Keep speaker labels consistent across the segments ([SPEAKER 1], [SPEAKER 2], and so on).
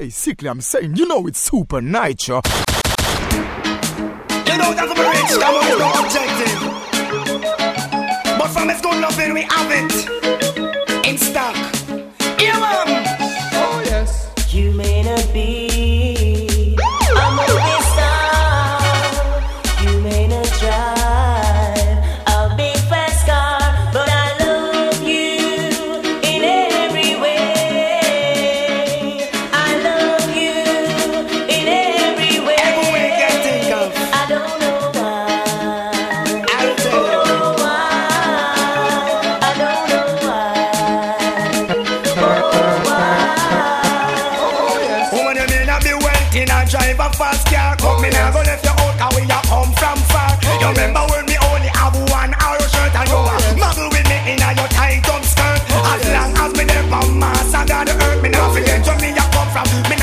[SPEAKER 1] Basically, I'm saying, you know, it's Supanytro.
[SPEAKER 2] You know rich, no objective. But from good we have it
[SPEAKER 3] from. Me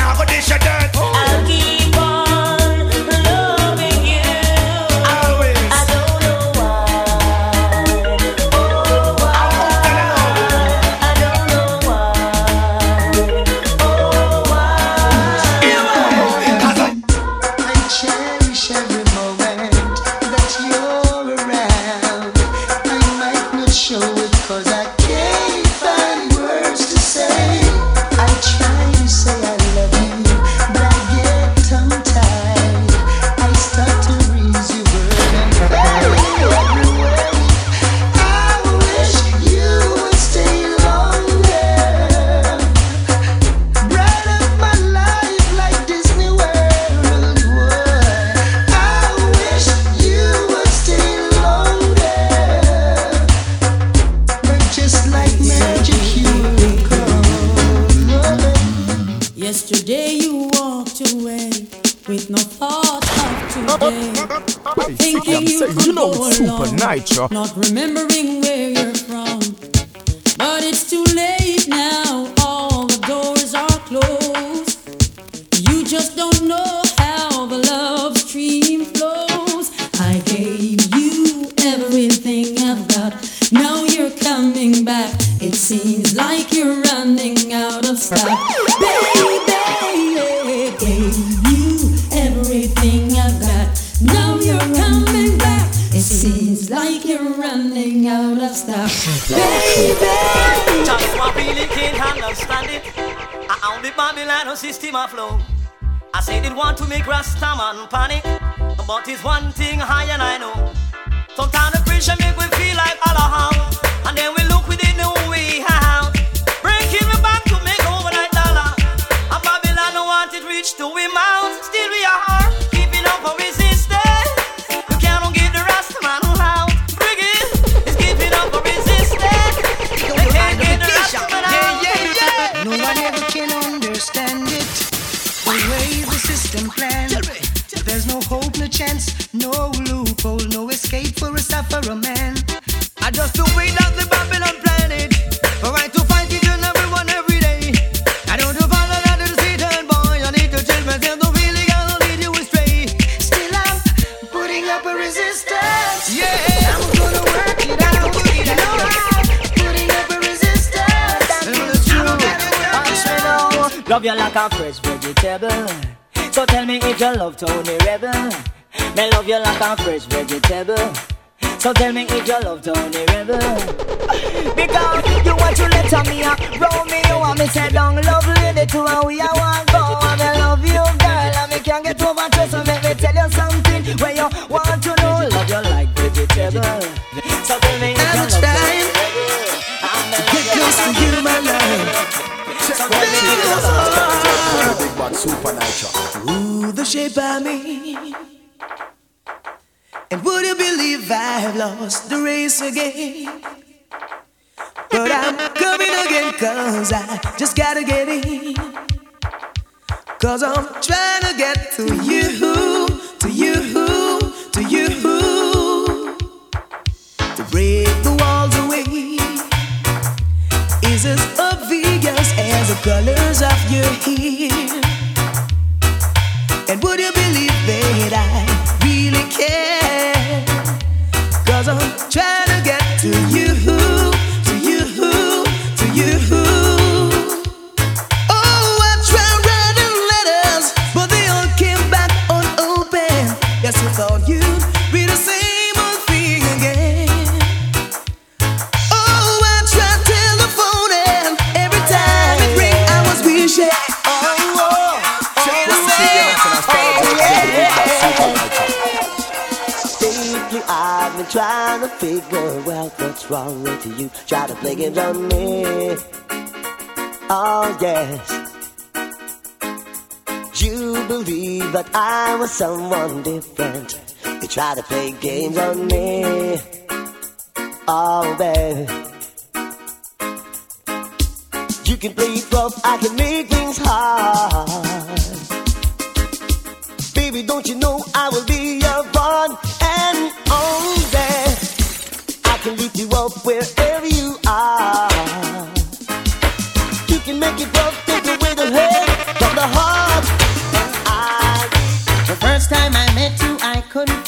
[SPEAKER 3] not
[SPEAKER 4] remembering where
[SPEAKER 5] Babylon system flow. I said it want to make Rastaman panic, but it's one thing high and I know. Sometimes the pressure make we feel like Allah, and then we look within the way out. Breaking me back to make overnight dollar. And Babylon want it reach to we mouth, fresh vegetable. So tell me if you love Tony Rebel. Me love you like a fresh vegetable. So tell me if you love Tony Rebel. Because you want to let me up, Romeo and me say don't love lady to and we I want go. And I love you girl and me can't get over to so make me tell you something where you want to know. Love you like vegetable. So tell me if you love Tony Rebel.
[SPEAKER 6] Get close to you, my love. Ooh, the shape of me. And would you believe I've lost the race again? But I'm coming again, cause I just gotta get in. Cause I'm trying to get to you, to you, to you. To break the walls away is as obvious the colors of your hair. And would you believe that I really care? Cause I'm trying to get to you,
[SPEAKER 7] trying to figure out what's wrong with you. Try to play games on me. Oh, yes. You believe that I was someone different. You try to play games on me. Oh, babe. You can play rough, I can make things hard. Baby, don't you know I will be your one and only? can lift you up wherever you are. You can make it work, take away the hurt from the heart.
[SPEAKER 8] The first time I met you, I couldn't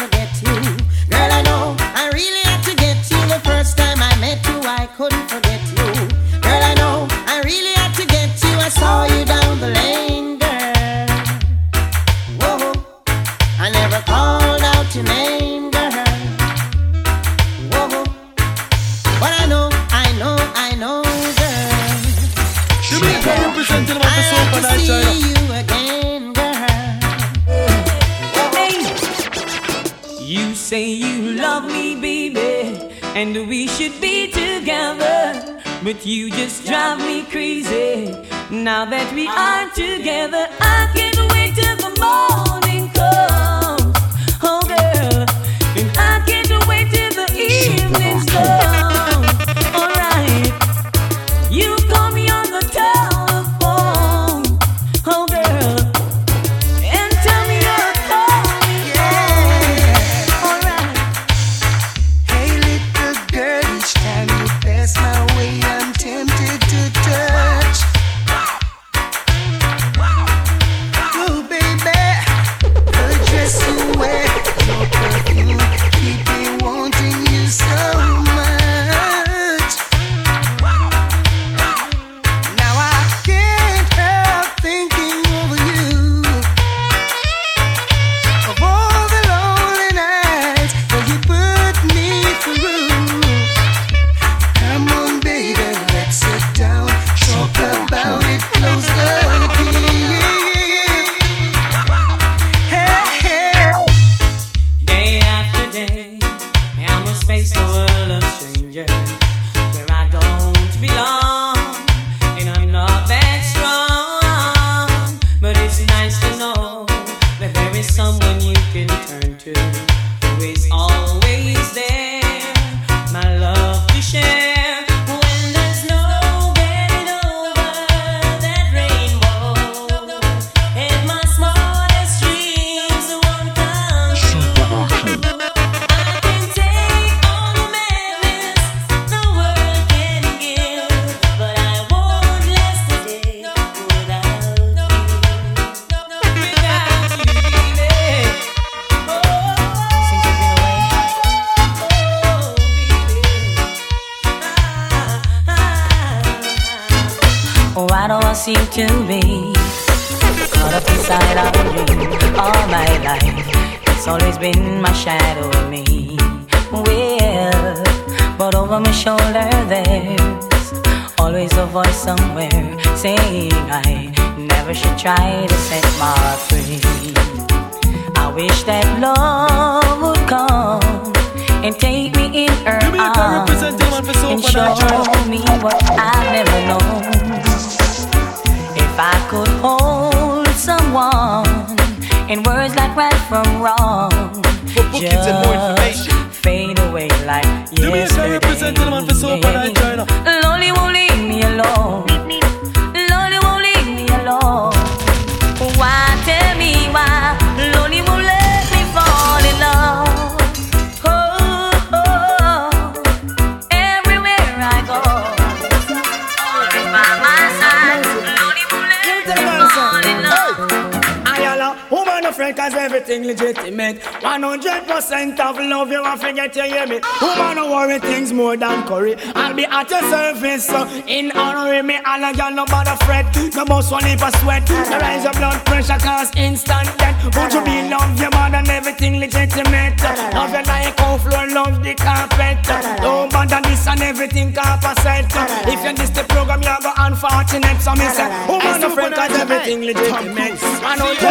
[SPEAKER 9] all
[SPEAKER 10] of y'all no
[SPEAKER 11] bother fret. No most one leave a sweat. No rise your blood pressure cause instant death. Would you be love your mother and everything legitimate? Love your like on floor, love the carpet. Don't bother this and everything carpet. Set If you this the program you go unfortunate So me say, woman no friend cause everything legitimate?
[SPEAKER 12] Man out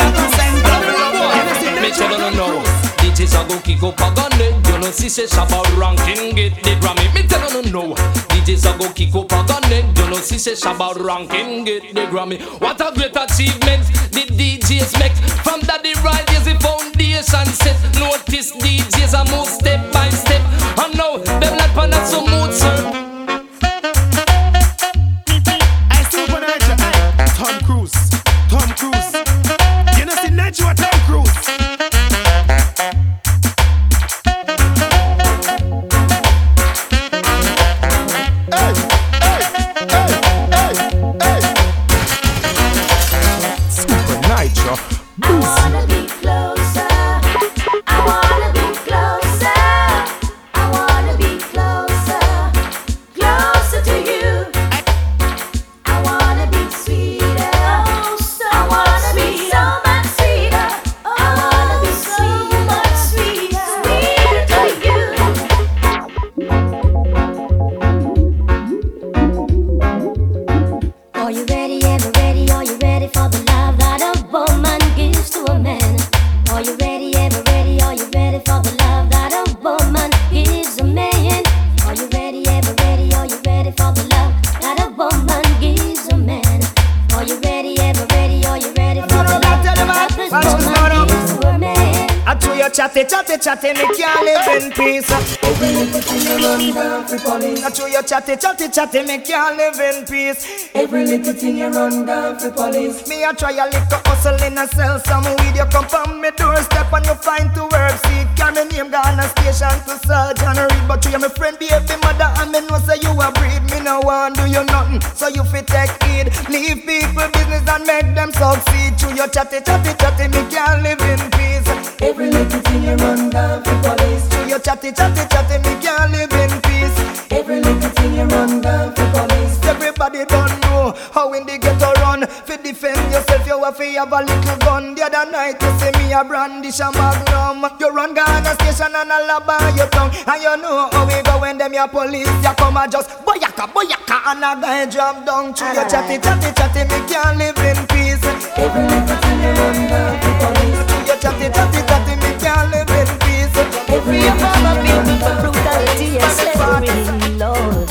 [SPEAKER 12] you don't know.
[SPEAKER 13] DJs a go kick up a gun You know see say Shabba ranking get the Grammy. Me tell you no no. DJs a go kick up a gun You know see say Shabba ranking get the Grammy. What a great achievement the DJs make. From daddy right is the foundation set Notice DJs a move step by step. And now them like pan so mood sir
[SPEAKER 14] chatty, me can't live in peace. Every little thing you run down for police. I chew your chatty, chatty, chatty, me can't live in peace. Every little thing you run down for police. Me I try a little hustle in a sell some weed. You come from me doorstep and you find to work. See, carry name gone a station to surgeon read. But you my friend, baby mother, and me know say you a breed. Me no want do you nothing, so you fit take heed. Leave people business and make them succeed. Chew your chatty, chatty, chatty, me can't live in peace. Every little thing you run down for police. To your chatty, chatty, chatty, me can't live in peace. Every little thing you run down for police. Everybody don't know how in the ghetto run. Fi defend yourself, you have to have a little gun. The other night you see me a brandish a magnum. You run Ghana station and a lab on your tongue. And you know how we go when them your police. You come and just boyaka, boyaka, and a guy drop down. To your chatty, chatty, chatty, me can't live in peace. Every little thing you run down for police. To your chatty, chatty, Every form of people brutality and slavery, Lord.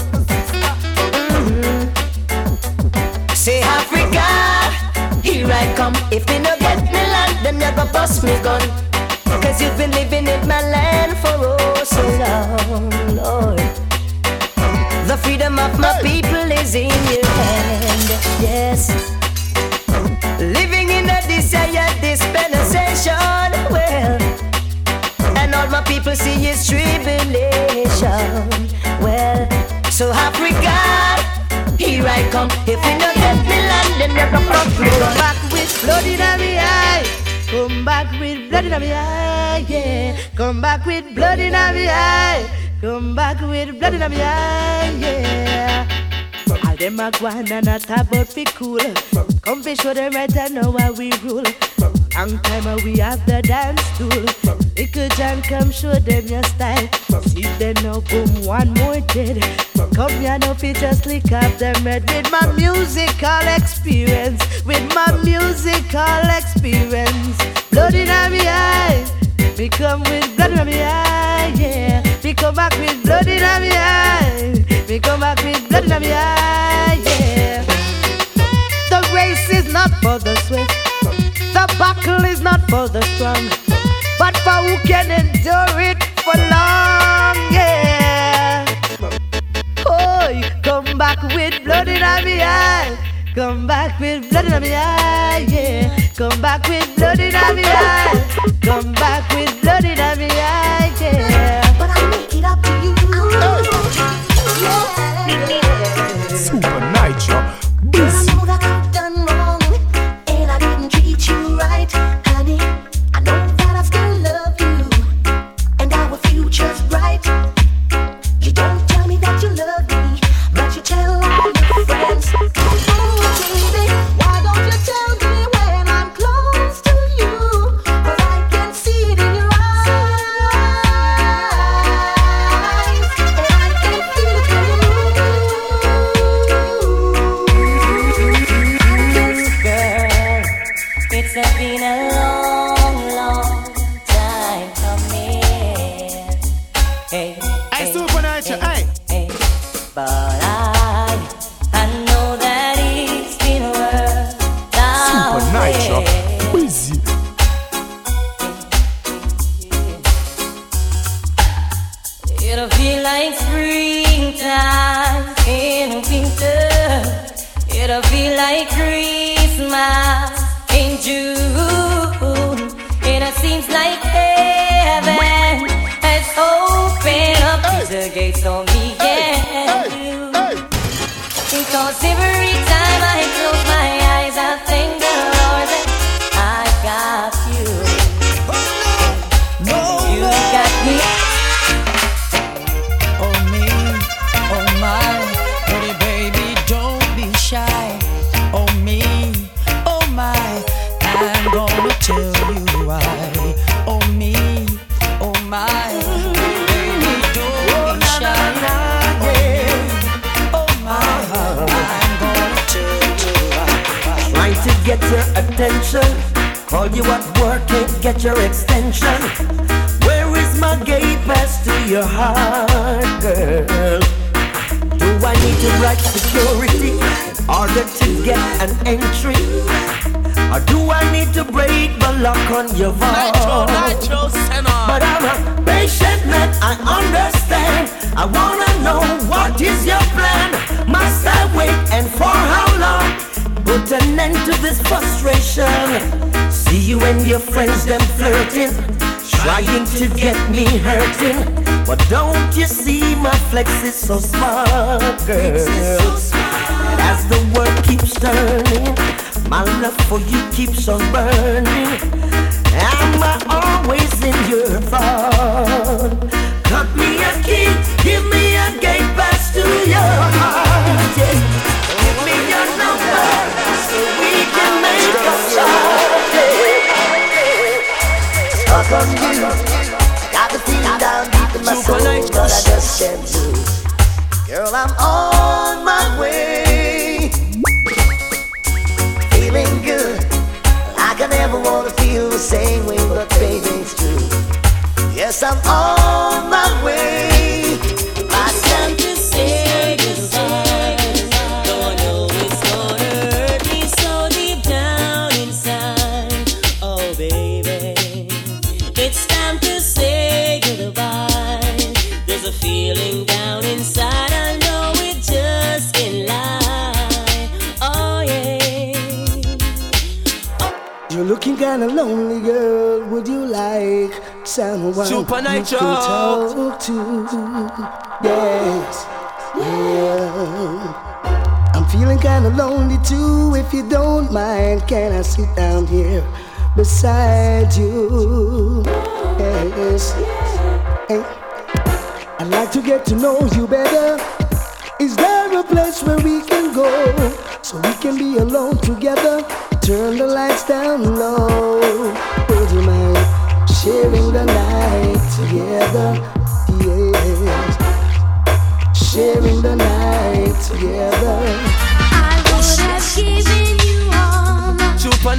[SPEAKER 3] Mm-hmm. Say Africa, here I come. If me no get me land, then you go bust me gun. Cause you've been living in my land for oh so long, Lord. The freedom of my people is in your hand, yes. Living in a desired People see is tribulation, well. So Africa, here I come. If you don't get me land, then you're gonna come back with blood in my eye. Come back with blood in my eye, yeah. Come back with blood in my eye. Come back with blood in my eye, yeah. Them a go and talk about fi cool. Come fi show them right and know how we rule. Long time we have the dance stool. Little John come show them your style. See them now boom one more dead. Come here now fi just lick up them head with my musical experience. With my musical experience. Blood in my eye. Me come with blood in my eye, yeah. Me come back with blood in my eye. Me come back with blood in my eye, yeah. The race is not for the swift. The battle is not for the strong, but for who can endure it for long, yeah. Oh, come back with blood in my eye. Come back with blood in my eye, yeah. Come back with blood in my eye. Come back
[SPEAKER 7] attention. Call you at work, can't get your extension. Where is my gate pass to your heart, girl? Do I need to write security in order to get an entry? Or do I need to break the lock on your vault?
[SPEAKER 15] Nitro, Nitro, Senna.
[SPEAKER 7] But I'm a patient man, I understand. I wanna know what is your plan. Must I wait and for how long? Put an end to this frustration. See you and your friends, them flirting, trying to get me hurting. But don't you see my flex is so smart, girl? And as the world keeps turning, my love for you keeps on burning. Am I always in your thought? Cut me a key, give me Yeah. You, got the feeling down deep in my soul, but I just can't lose. Girl, I'm on my way, feeling good. Like I never wanna feel the same way, but baby, it's true. Yes, I'm on my way.
[SPEAKER 14] Looking kinda lonely, girl. Would you like someone
[SPEAKER 15] Super
[SPEAKER 14] you can talk to? Yes, yeah. I'm feeling kinda lonely too. If you don't mind, can I sit down here beside you? Yes. Hey. I'd like to get to know you better. Is there a place where we can go so we can be alone together? Turn the lights down low. Would you mind sharing the night together? Yes. Sharing the night together.
[SPEAKER 16] I would have given you all my
[SPEAKER 15] Super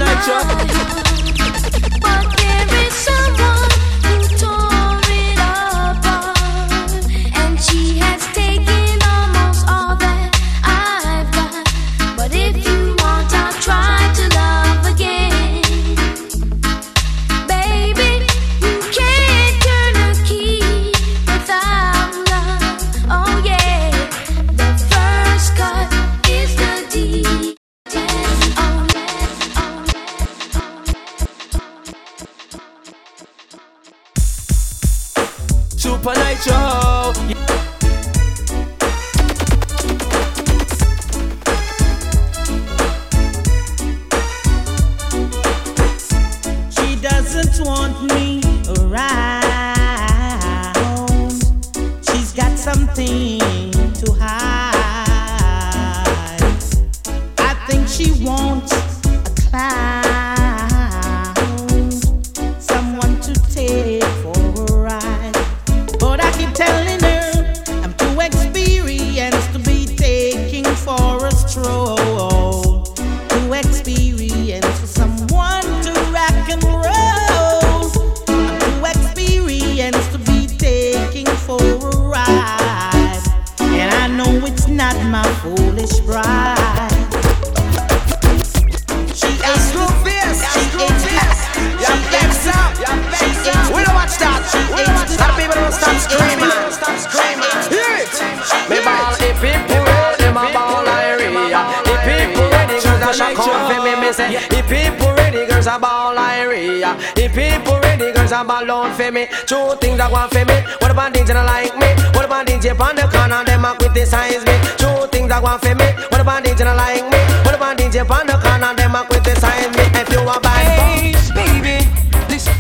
[SPEAKER 16] the
[SPEAKER 5] people ready? Girls are balloon for me. Two things I want for me. What about things that like me? What about DJ on the corner? Them a criticize me. Two things I want for me. What about things that like me? What about DJ on the corner? Them a criticize me. If you want bad
[SPEAKER 4] hey, baby, listen.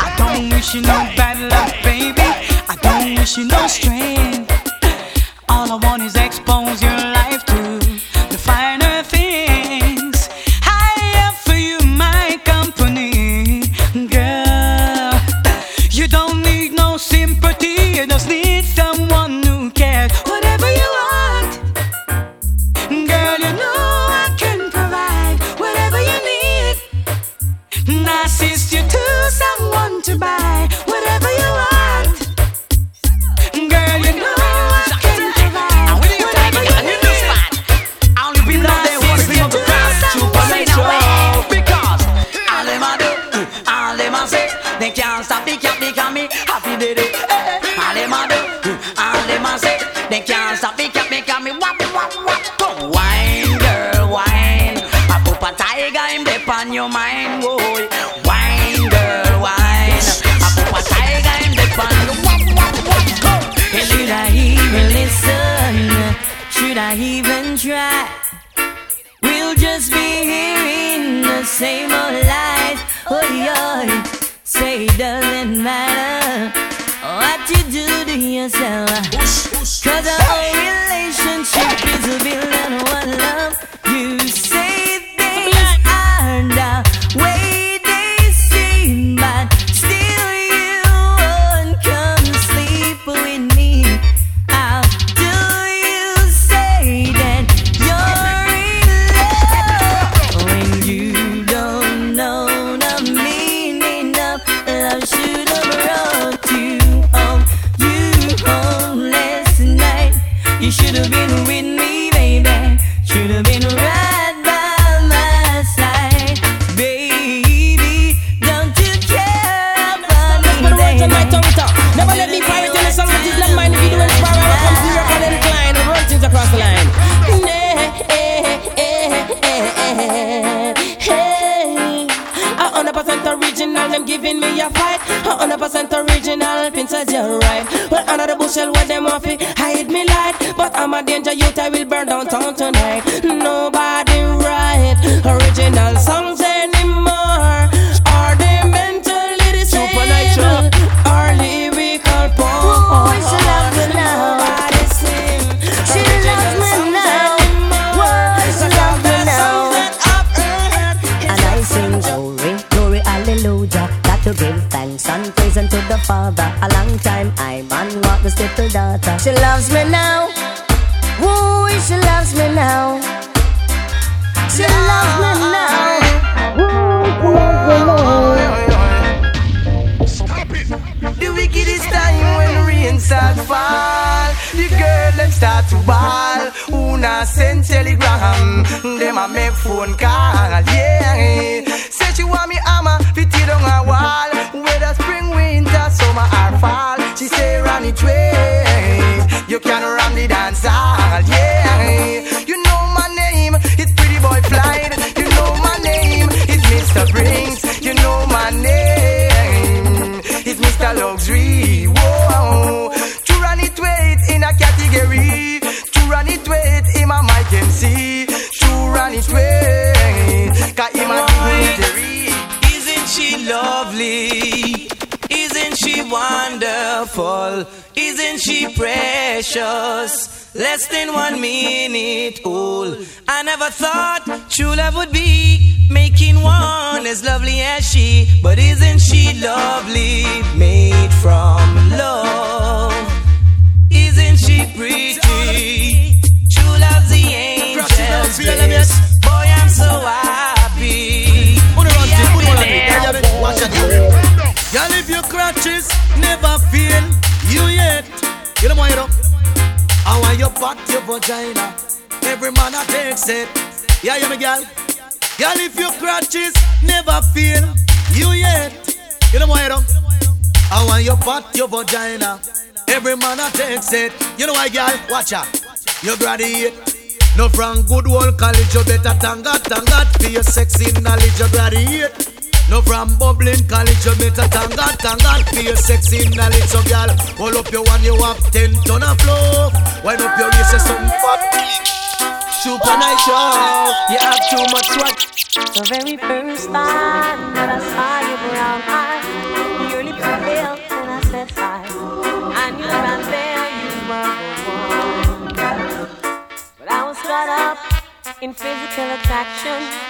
[SPEAKER 4] I don't wish you no bad luck, baby. I don't wish you no strain. All I want is expose your life.
[SPEAKER 2] same old life. Oh, yeah. Say it doesn't matter what you do to yourself. just in
[SPEAKER 4] one minute old. I never thought true love would be making one as lovely as she. But isn't she lovely? Made from love. Isn't she pretty? True love's the angel's. Boy, I'm so happy.
[SPEAKER 17] Watch out. Y'all if your crutches never feel you yet. You know what you? I want your butt, your vagina. Every man I takes it. Yeah, yeah, me girl. Girl, if your crutches never feel you yet. You know why, though? I want your butt, your vagina. Every man I takes it. You know why, girl? Watch out. You graduate. No from good old college, you better thank God, thank God for your sexy knowledge, you graduate. No from bubbling college, you better thank God, thank God for your sexy knowledge. So, girl, hold up your one, you have ten ton of flow. Wind up your waist, something fat.
[SPEAKER 18] Super nice show, you have too much swag.
[SPEAKER 2] The very first time that I saw you brown eyes, your lips were pale and I said hi. I knew right there you were the one. But I was caught up in physical attraction.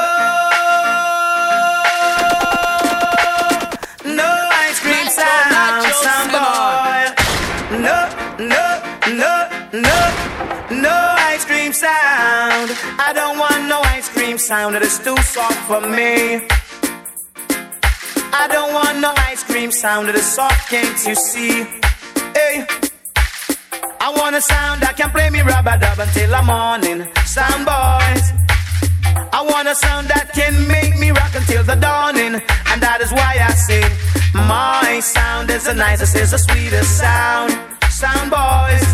[SPEAKER 2] sound that is
[SPEAKER 7] too soft for me. I don't want no ice cream sound that is soft, can't you see? Hey. I want a sound that can play me rubber dub until the morning. Sound boys. I want a sound that can make me rock until the dawning. And that is why I say, my sound is the nicest, is the sweetest sound sound boys.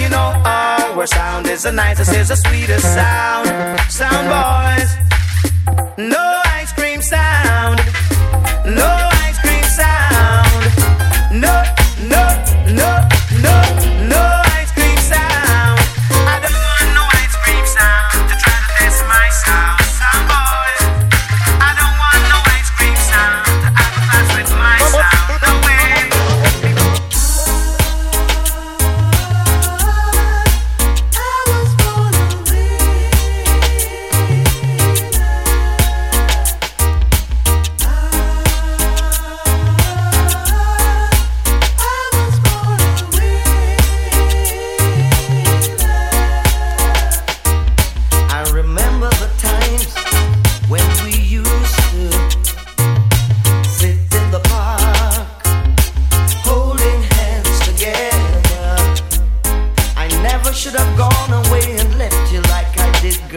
[SPEAKER 7] You know our sound is the nicest, is the sweetest sound. Sound boys. No.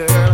[SPEAKER 7] girl.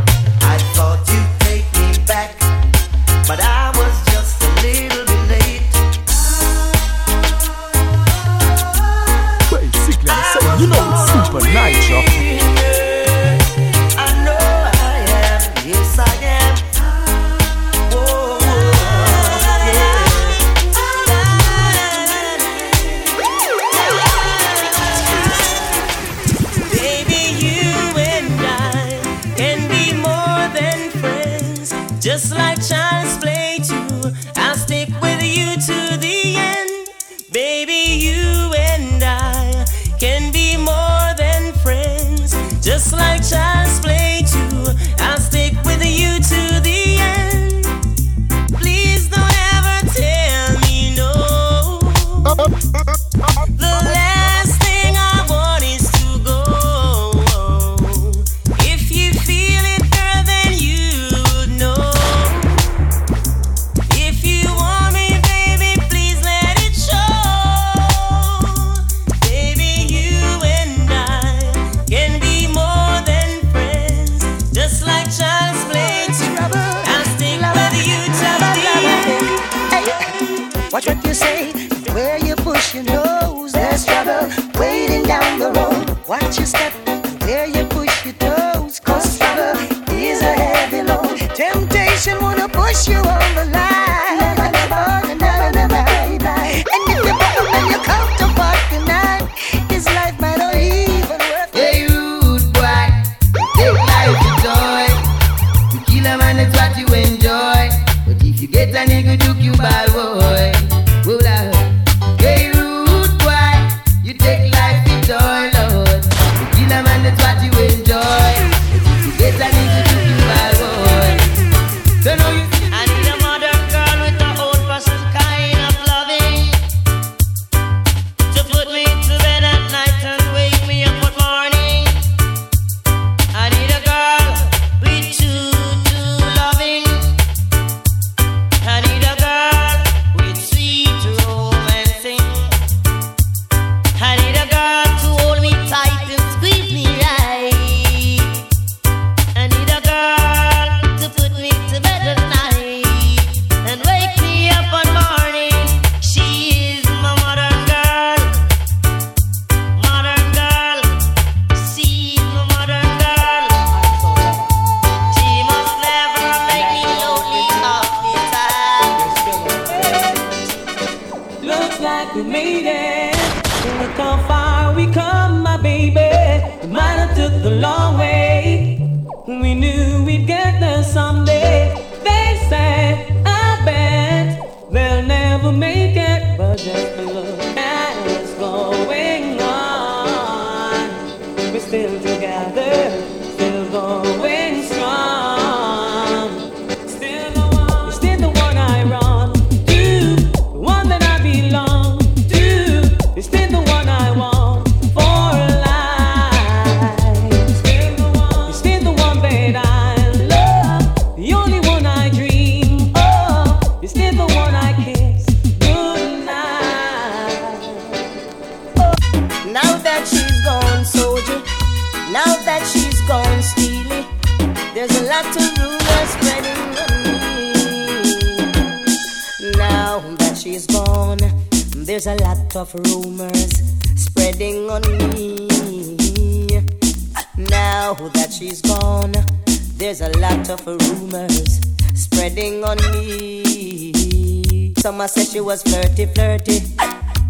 [SPEAKER 4] Summer said
[SPEAKER 3] she was flirty, flirty.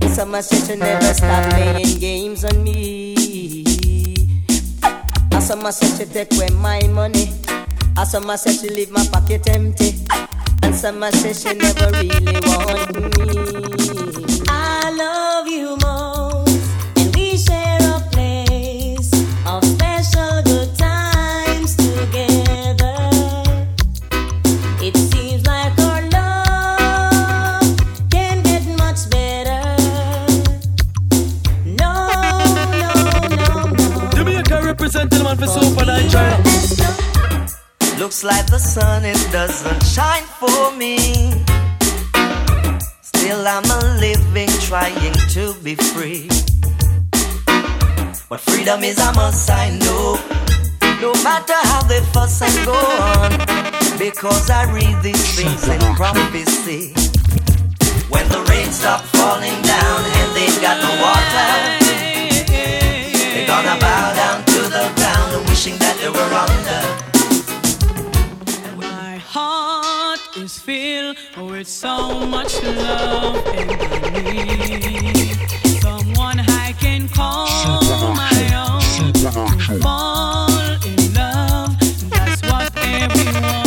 [SPEAKER 3] Summer said she never stopped playing games on me. Some summer said she take away my money. Some summer said she leave my pocket empty. And summer said she never really want me.
[SPEAKER 4] I love you
[SPEAKER 2] more.
[SPEAKER 7] looks like the sun, it doesn't shine for me. Still, I'm a living, trying to be free. But freedom is a must, I know. No matter how they fuss and go on, because I read these things in prophecy. When the rain stops falling down and they've got no water, they're gonna bow down to the ground, wishing that they were under.
[SPEAKER 4] always feel with so much love in me, someone I can call my own. Fall in love, that's what
[SPEAKER 2] everyone.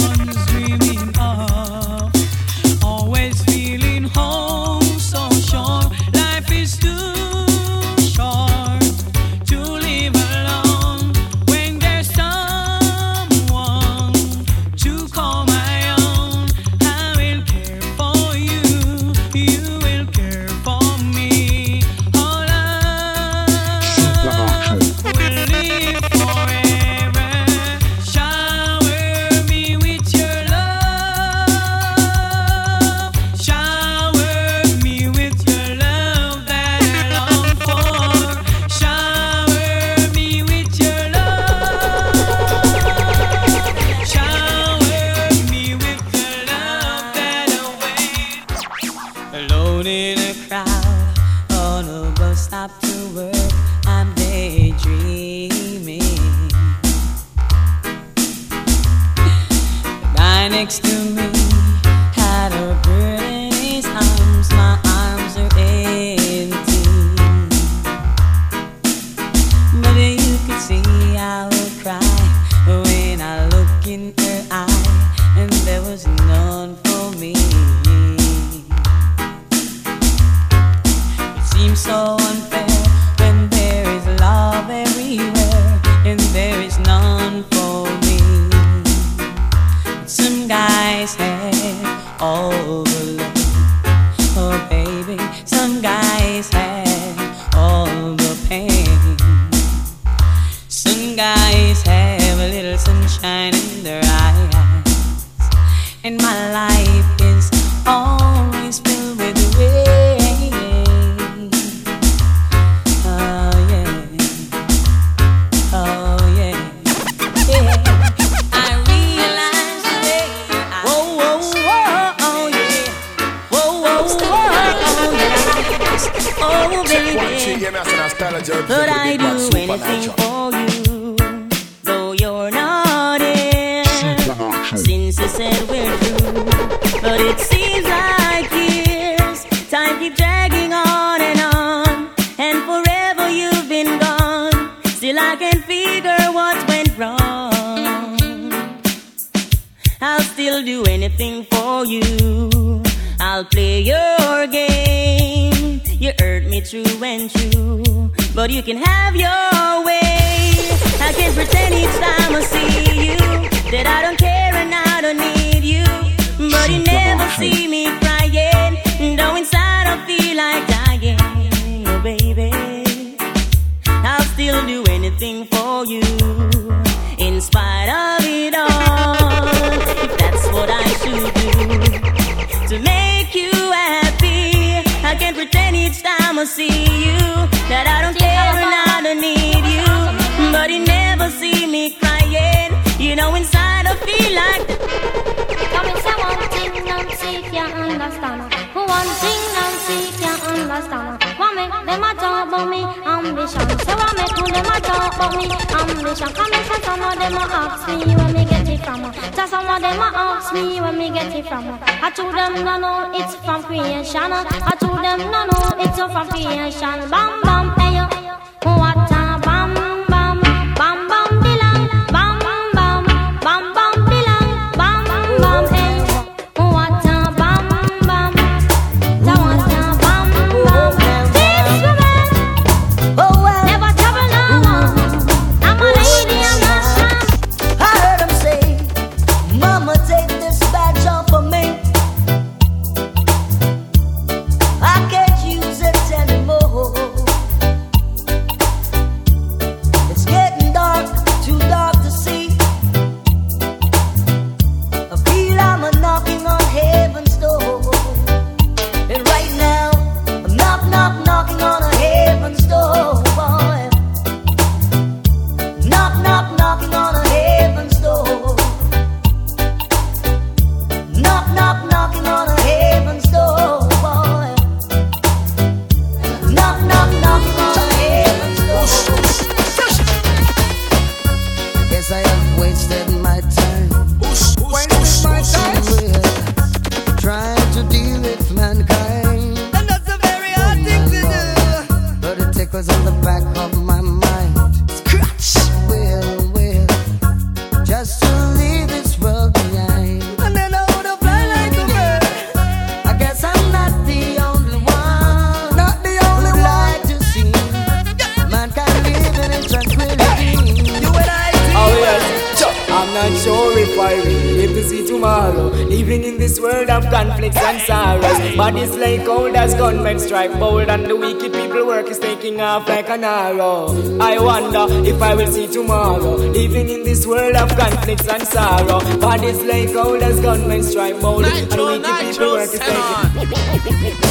[SPEAKER 2] hurt me true and true. But you can have your way. I can't pretend each time I see you that I don't care and I don't need you. But you never see me crying. Though inside I feel like dying. Oh, baby, I'll still do anything for you. pretend each time I see you that I don't care and I don't need you. But you never see me crying. You know, inside I feel like.
[SPEAKER 16] Because I want thing, Nancy, can't understand. One thing, Nancy, can't understand coming, them a talk about me. Ambition, so I make who them a talk about me. Ambition, Come so some of them a ask me where me get it from. So some of them a ask me where me get it from. I told them no, no, it's from creation. I told them no, no, it's from creation. Bam, bam, hey yo, what?
[SPEAKER 14] if I will see tomorrow. Living in this world of conflicts and sorrow. Bodies like gold as gunmen strike mold. And
[SPEAKER 5] we keep people
[SPEAKER 8] working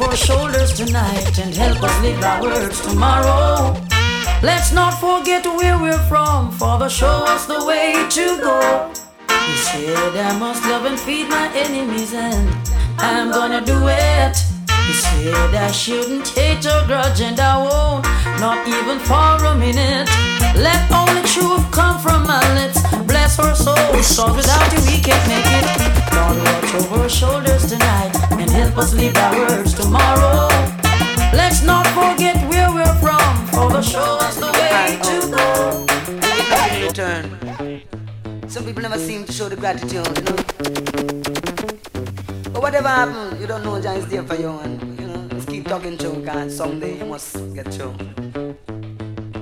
[SPEAKER 8] our shoulders tonight and help us live our words tomorrow. Let's not forget where we're from, Father, show us the way to go. He said, I must love and feed my enemies, and I'm gonna do it. He said, I shouldn't hate or grudge, and I won't, not even for a minute. Let only truth come from my lips. Bless our souls, cause without you we can't make it. Lord, watch over our shoulders tonight and help us live our words tomorrow. Let's not forget where we're from, for the show us the way to go.
[SPEAKER 5] Return. Some people never seem to show the gratitude, you know. But whatever happens, you don't know John is there for you, and you know, just keep talking to him, and someday you must get through.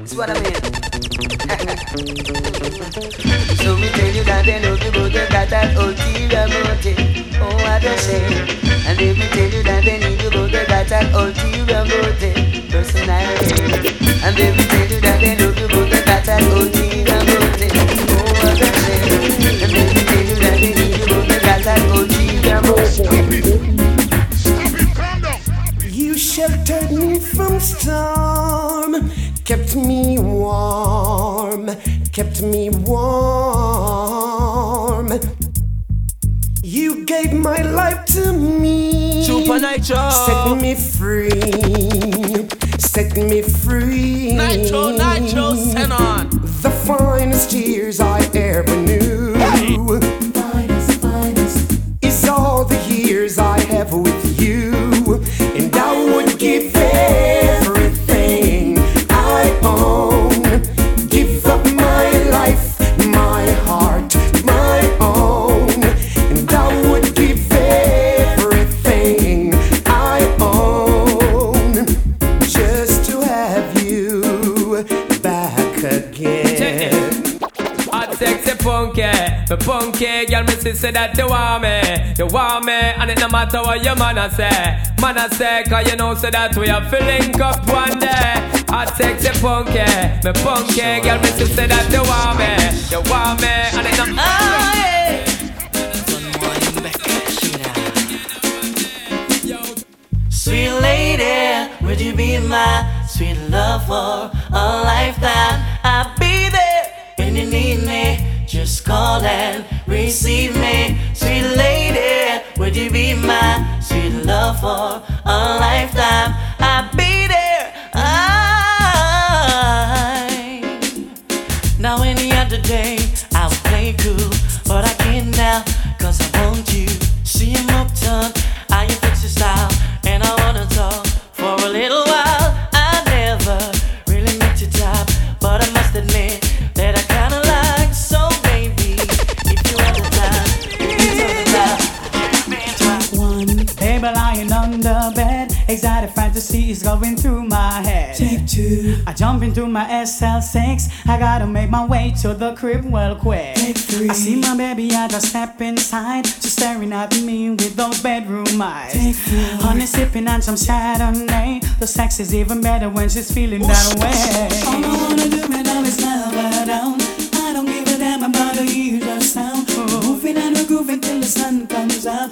[SPEAKER 5] It's what I mean. so me tell you that they know people they got that ulterior motive. Oh, what a shame. And if me tell you that they need you, but they got that ulterior motive. Personality. And if me tell you that they know you, but they got that ulterior motive. Oh, what a shame. And if me tell you that they need you, but they got that ulterior motive.
[SPEAKER 19] You sheltered me from storm, kept me warm, kept me warm. You gave my life to me,
[SPEAKER 20] Supanytro.
[SPEAKER 19] set me free, set me free.
[SPEAKER 20] Nitro, Nitro, send on.
[SPEAKER 19] The finest years I ever knew.
[SPEAKER 18] Me punky girl, me see say that you want me, you want me, and it no matter what your man a say, man a say, cause you know say that we are filling up one day. Hot sexy punky, me punky girl, me see say that you want me, you want me, and it no. Oh, matter.
[SPEAKER 2] Oh, Sweet lady, would you be my sweet love for a lifetime? I'll be there when you need me. Just call and receive me. Sweet lady, would you be my sweet love for a lifetime? I'll be there. I now any other day I would play cool, but I can't now,
[SPEAKER 4] fantasies going through my head. Take two. I jump into my SL6. I gotta make my way to the crib well quick. Take three. I see my baby, I just step inside. She's staring at me with those bedroom eyes. Take four. Honey sipping on some Chardonnay. The sex is even better when she's feeling that way. All I wanna do now is love her down. I don't give a damn about the usual sound. We're moving and we're grooving till the sun comes out.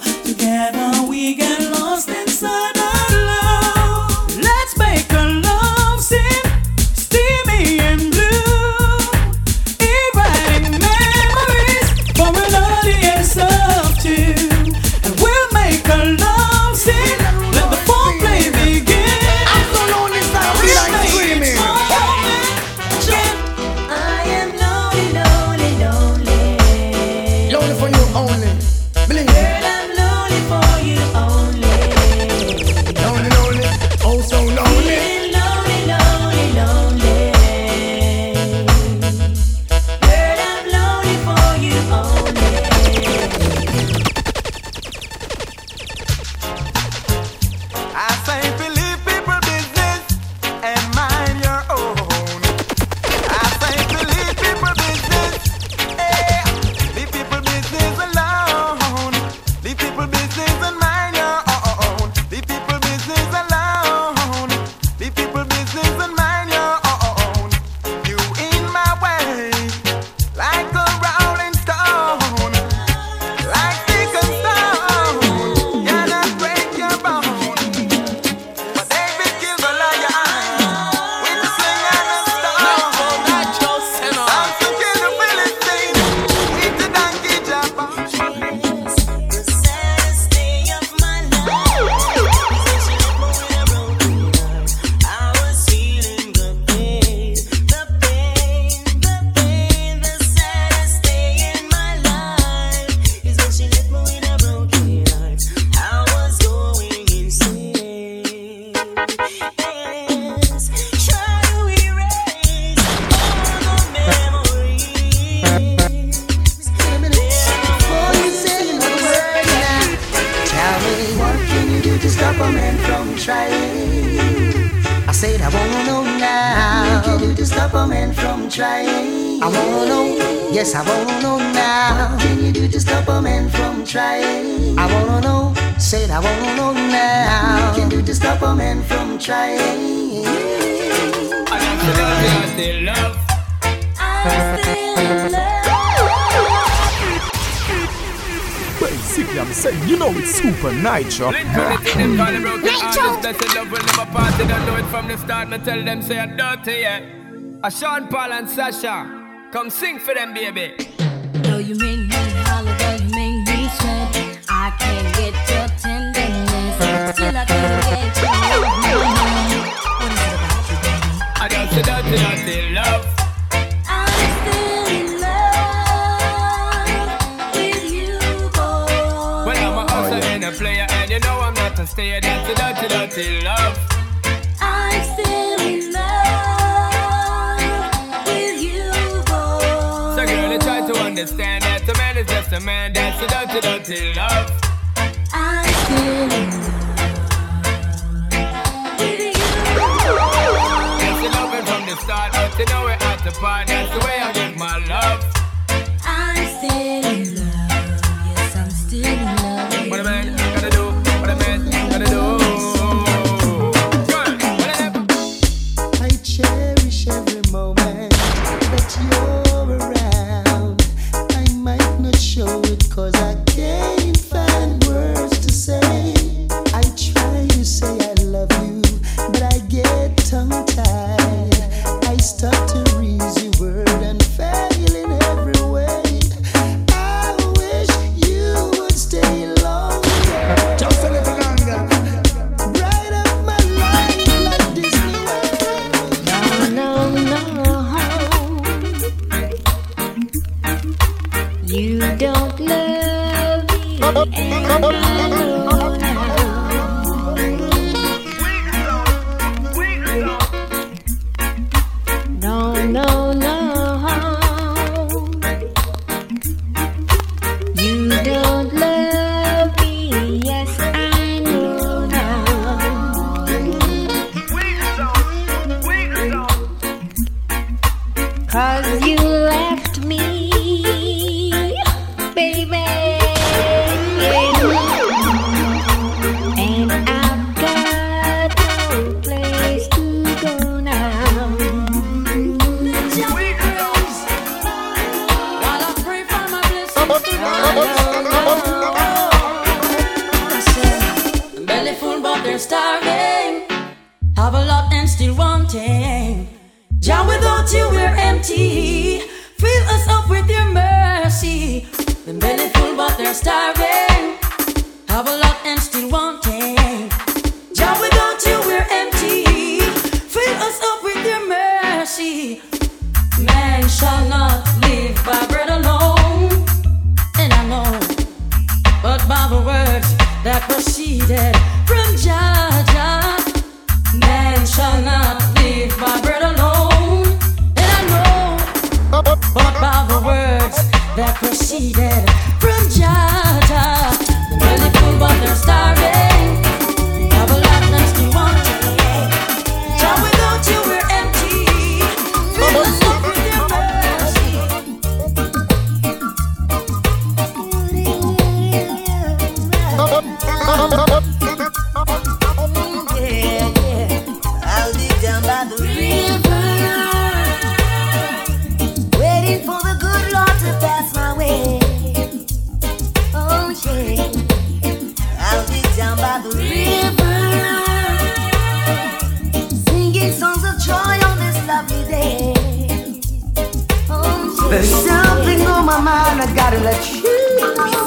[SPEAKER 18] You know it's Supanytro. Nitro!
[SPEAKER 8] A Sean Paul and Sasha, come sing for them, baby.
[SPEAKER 13] Though you make me holler, though you make me sweat, I can't get your tenderness. Still I can't get your love. What is it about you, baby?
[SPEAKER 8] I
[SPEAKER 13] still in love.
[SPEAKER 8] So, girl, I try to understand that a man is just a man. That's a dirty, dirty love.
[SPEAKER 13] I'm still in
[SPEAKER 8] love.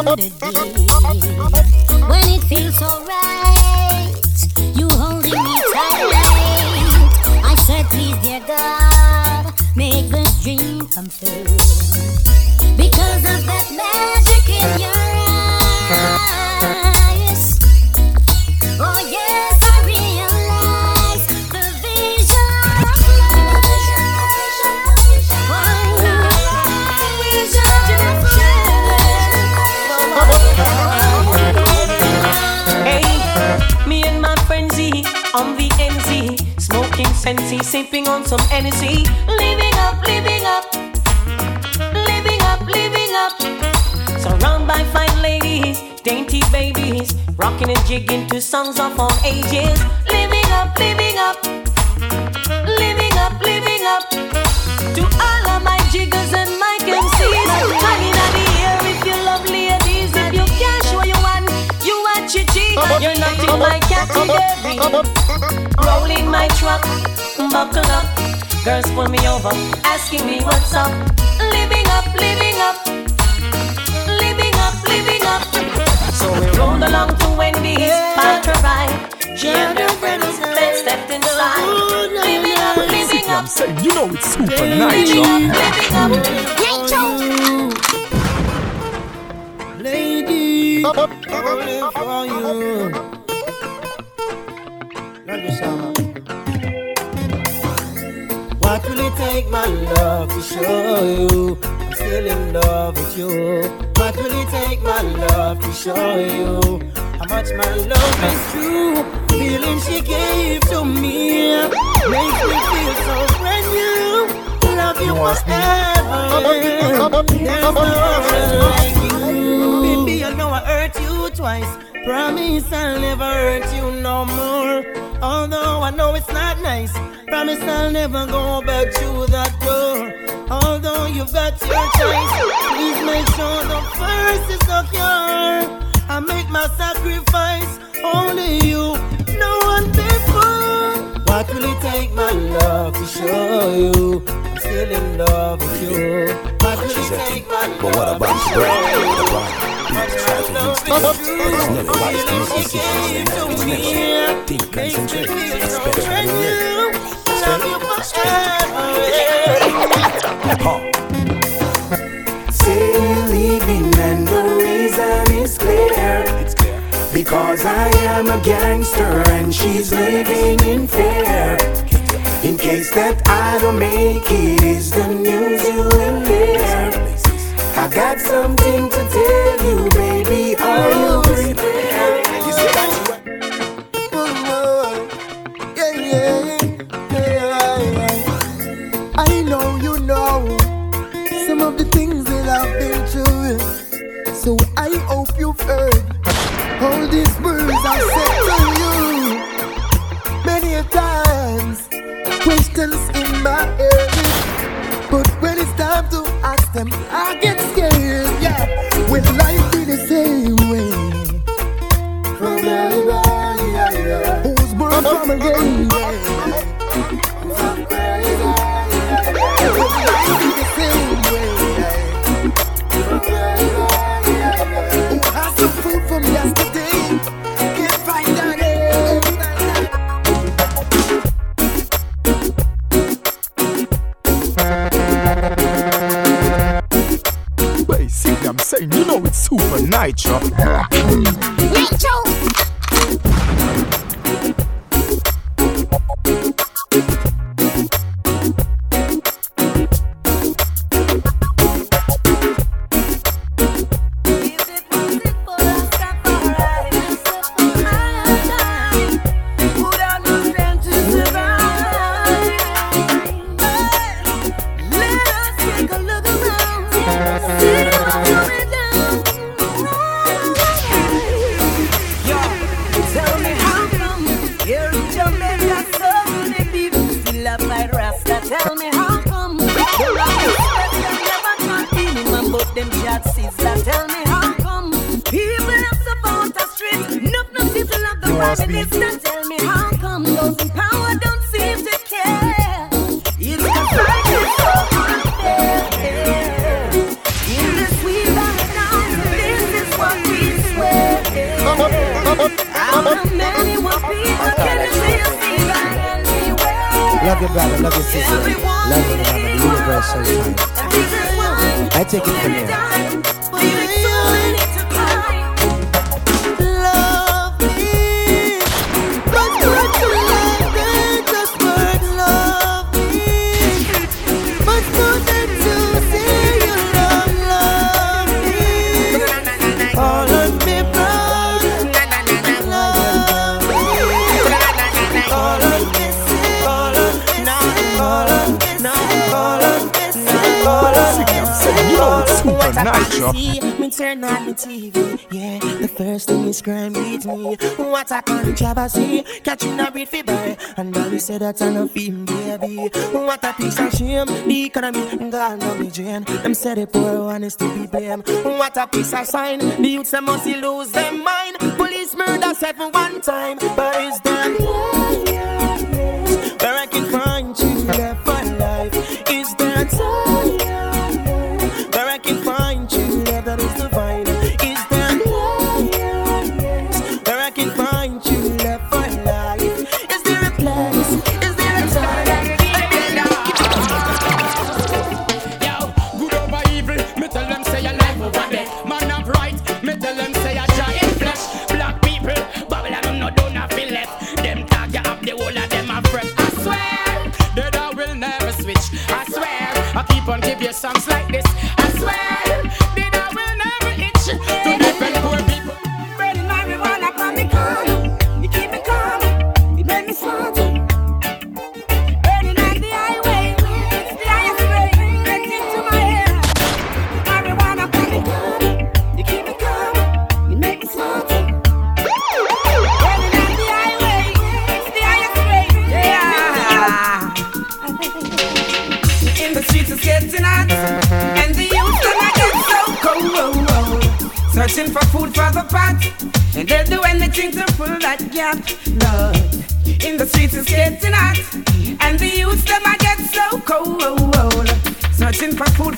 [SPEAKER 13] When it feels so right, you holding me tight. I said, please, dear God, make this dream come true. Because of that magic in your eyes.
[SPEAKER 2] Sensei, sipping on some energy, living up, living up, living up, living up. Surrounded by fine ladies, dainty babies, rocking and jigging to songs of all ages, living up, living up, living up, living up. To all of my jiggers and my MCs, honey, in the air if you love ladies, if you can't show you one, you want your G, you're not in my category. Rolling my truck, buckle up, girls pull me over, asking me what's up. Living up, living up, living up, living up. So we rolled along to Wendy's, parked a ride. She and her friends then stepped inside. Oh, living up, living
[SPEAKER 3] I'm
[SPEAKER 2] up.
[SPEAKER 3] saying, you know it's Supanytro.
[SPEAKER 1] Lady, only for you. Love you so much. What will it take, my love, to show you I'm still in love with you? What will it take, my love, to show you how much my love is true? Feeling she gave to me makes me feel so brand new. Love you forever. There's no one like you. Baby, I know I hurt you twice. Promise I'll never hurt you no more. Although I know it's not nice. Promise I'll never go back to that door. Although you've got your choice, please make sure the first is secure. I make my sacrifice, only you, no one before. What will it take, my love, to show you I'm still in love with you? What will it take, my love,
[SPEAKER 21] But what about
[SPEAKER 1] to show
[SPEAKER 21] break?
[SPEAKER 14] Say leaving and the reason is clear. Because I am a gangster and she's living in fear. In case that I don't make it, is the news you will hear. I got something to tell you, baby. Are you? You that
[SPEAKER 1] Yeah, yeah, yeah. I know you know some of the things that I've been through. So I hope you've heard all these words I said to you. Many times, questions in my head. But when it's time to ask them, I get scared. Yeah, will life be the same way? Who's born from a game?
[SPEAKER 3] Super
[SPEAKER 22] it's
[SPEAKER 21] I
[SPEAKER 1] nice,
[SPEAKER 7] me turn on the TV. Yeah, the first thing is crime beat me. What ever see, catching a beat for boy. And all you say that I'm a film, baby. What a piece of shame, the economy gone down the drain. Them say the poor one is to be blamed. What a piece of sign, the youths them must lose their mind. Police murder seven one time, but is them where I can find you left alive? Is there time?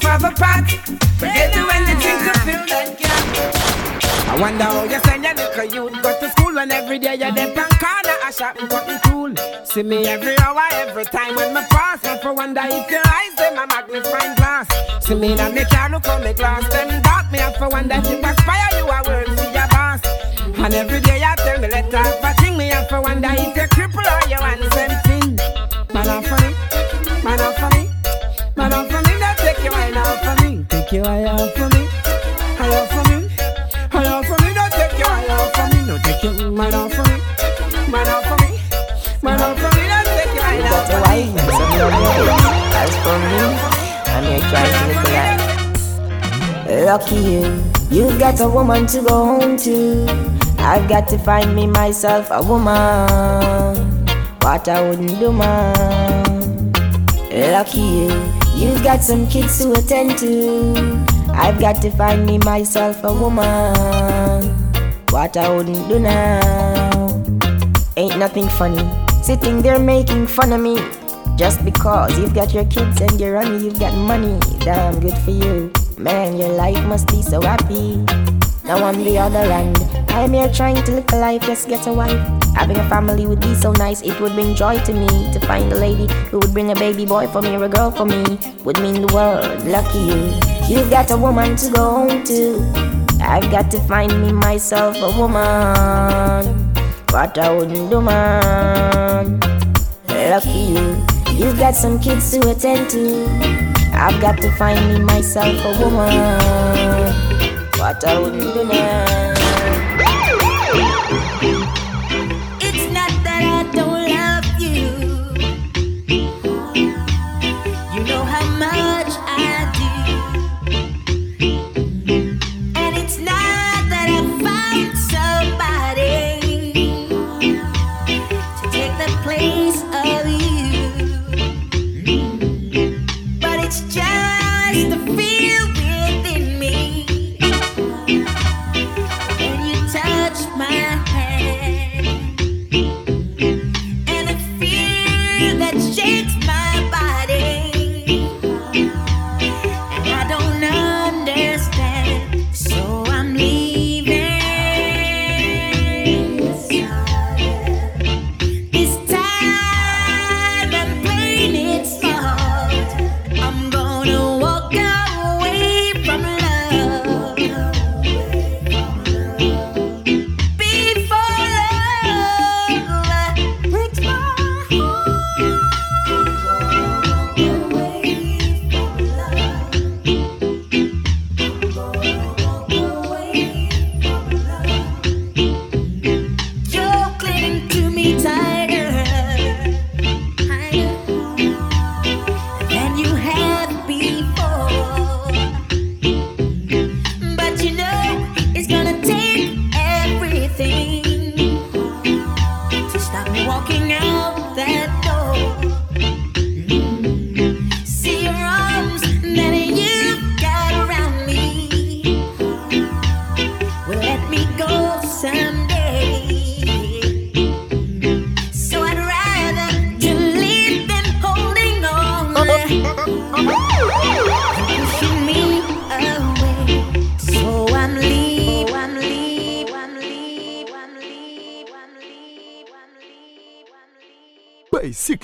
[SPEAKER 23] Searching for food for the They'll do anything to fill that gap I wonder how you send your little youth go to school and every day you're there pan corner a shop and cutting cool. See me every hour, every time when me pass. And for wonder if your eyes them a magnifying glass. See me now me can't look on me glass. Them dark me up for wonder if you aspire you a work for your boss. And every day I tell me let off a thing me up for wonder if you cripple or you want something. Man off for me, man off for me, man off for me. Now take your eye off for me, take your eye off for me, eye off for me. Eye off for me, don't take your eye off for me, no take your mind off for me, mind off for me, mind off for me, don't take your eye
[SPEAKER 24] You
[SPEAKER 23] off
[SPEAKER 24] got a
[SPEAKER 23] for
[SPEAKER 24] wife
[SPEAKER 23] me.
[SPEAKER 24] and some love As for me, I'm here trying to live a life. Lucky you, you've got a woman to go home to. I've got to find me myself a woman. What I wouldn't do, man. Lucky you, you've got some kids to attend to. I've got to find me myself a woman. What I wouldn't do now. Ain't nothing funny. Sitting there making fun of me. Just because you've got your kids and you're on you've got money. Damn good for you. Man, your life must be so happy. Now on the other hand, I'm here trying to live a life, just get a wife. Having a family would be so nice, it would bring joy to me. To find a lady who would bring a baby boy for me or a girl for me would mean the world. Lucky you. You've got a woman to go home to. I've got to find me myself a woman. What I wouldn't do, man. Lucky you. You've got some kids to attend to. I've got to find me myself a woman. I wouldn't do now.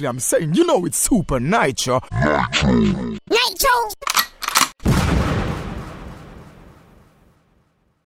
[SPEAKER 16] I'm
[SPEAKER 1] saying, you know it's Supanytro.
[SPEAKER 16] Nitro!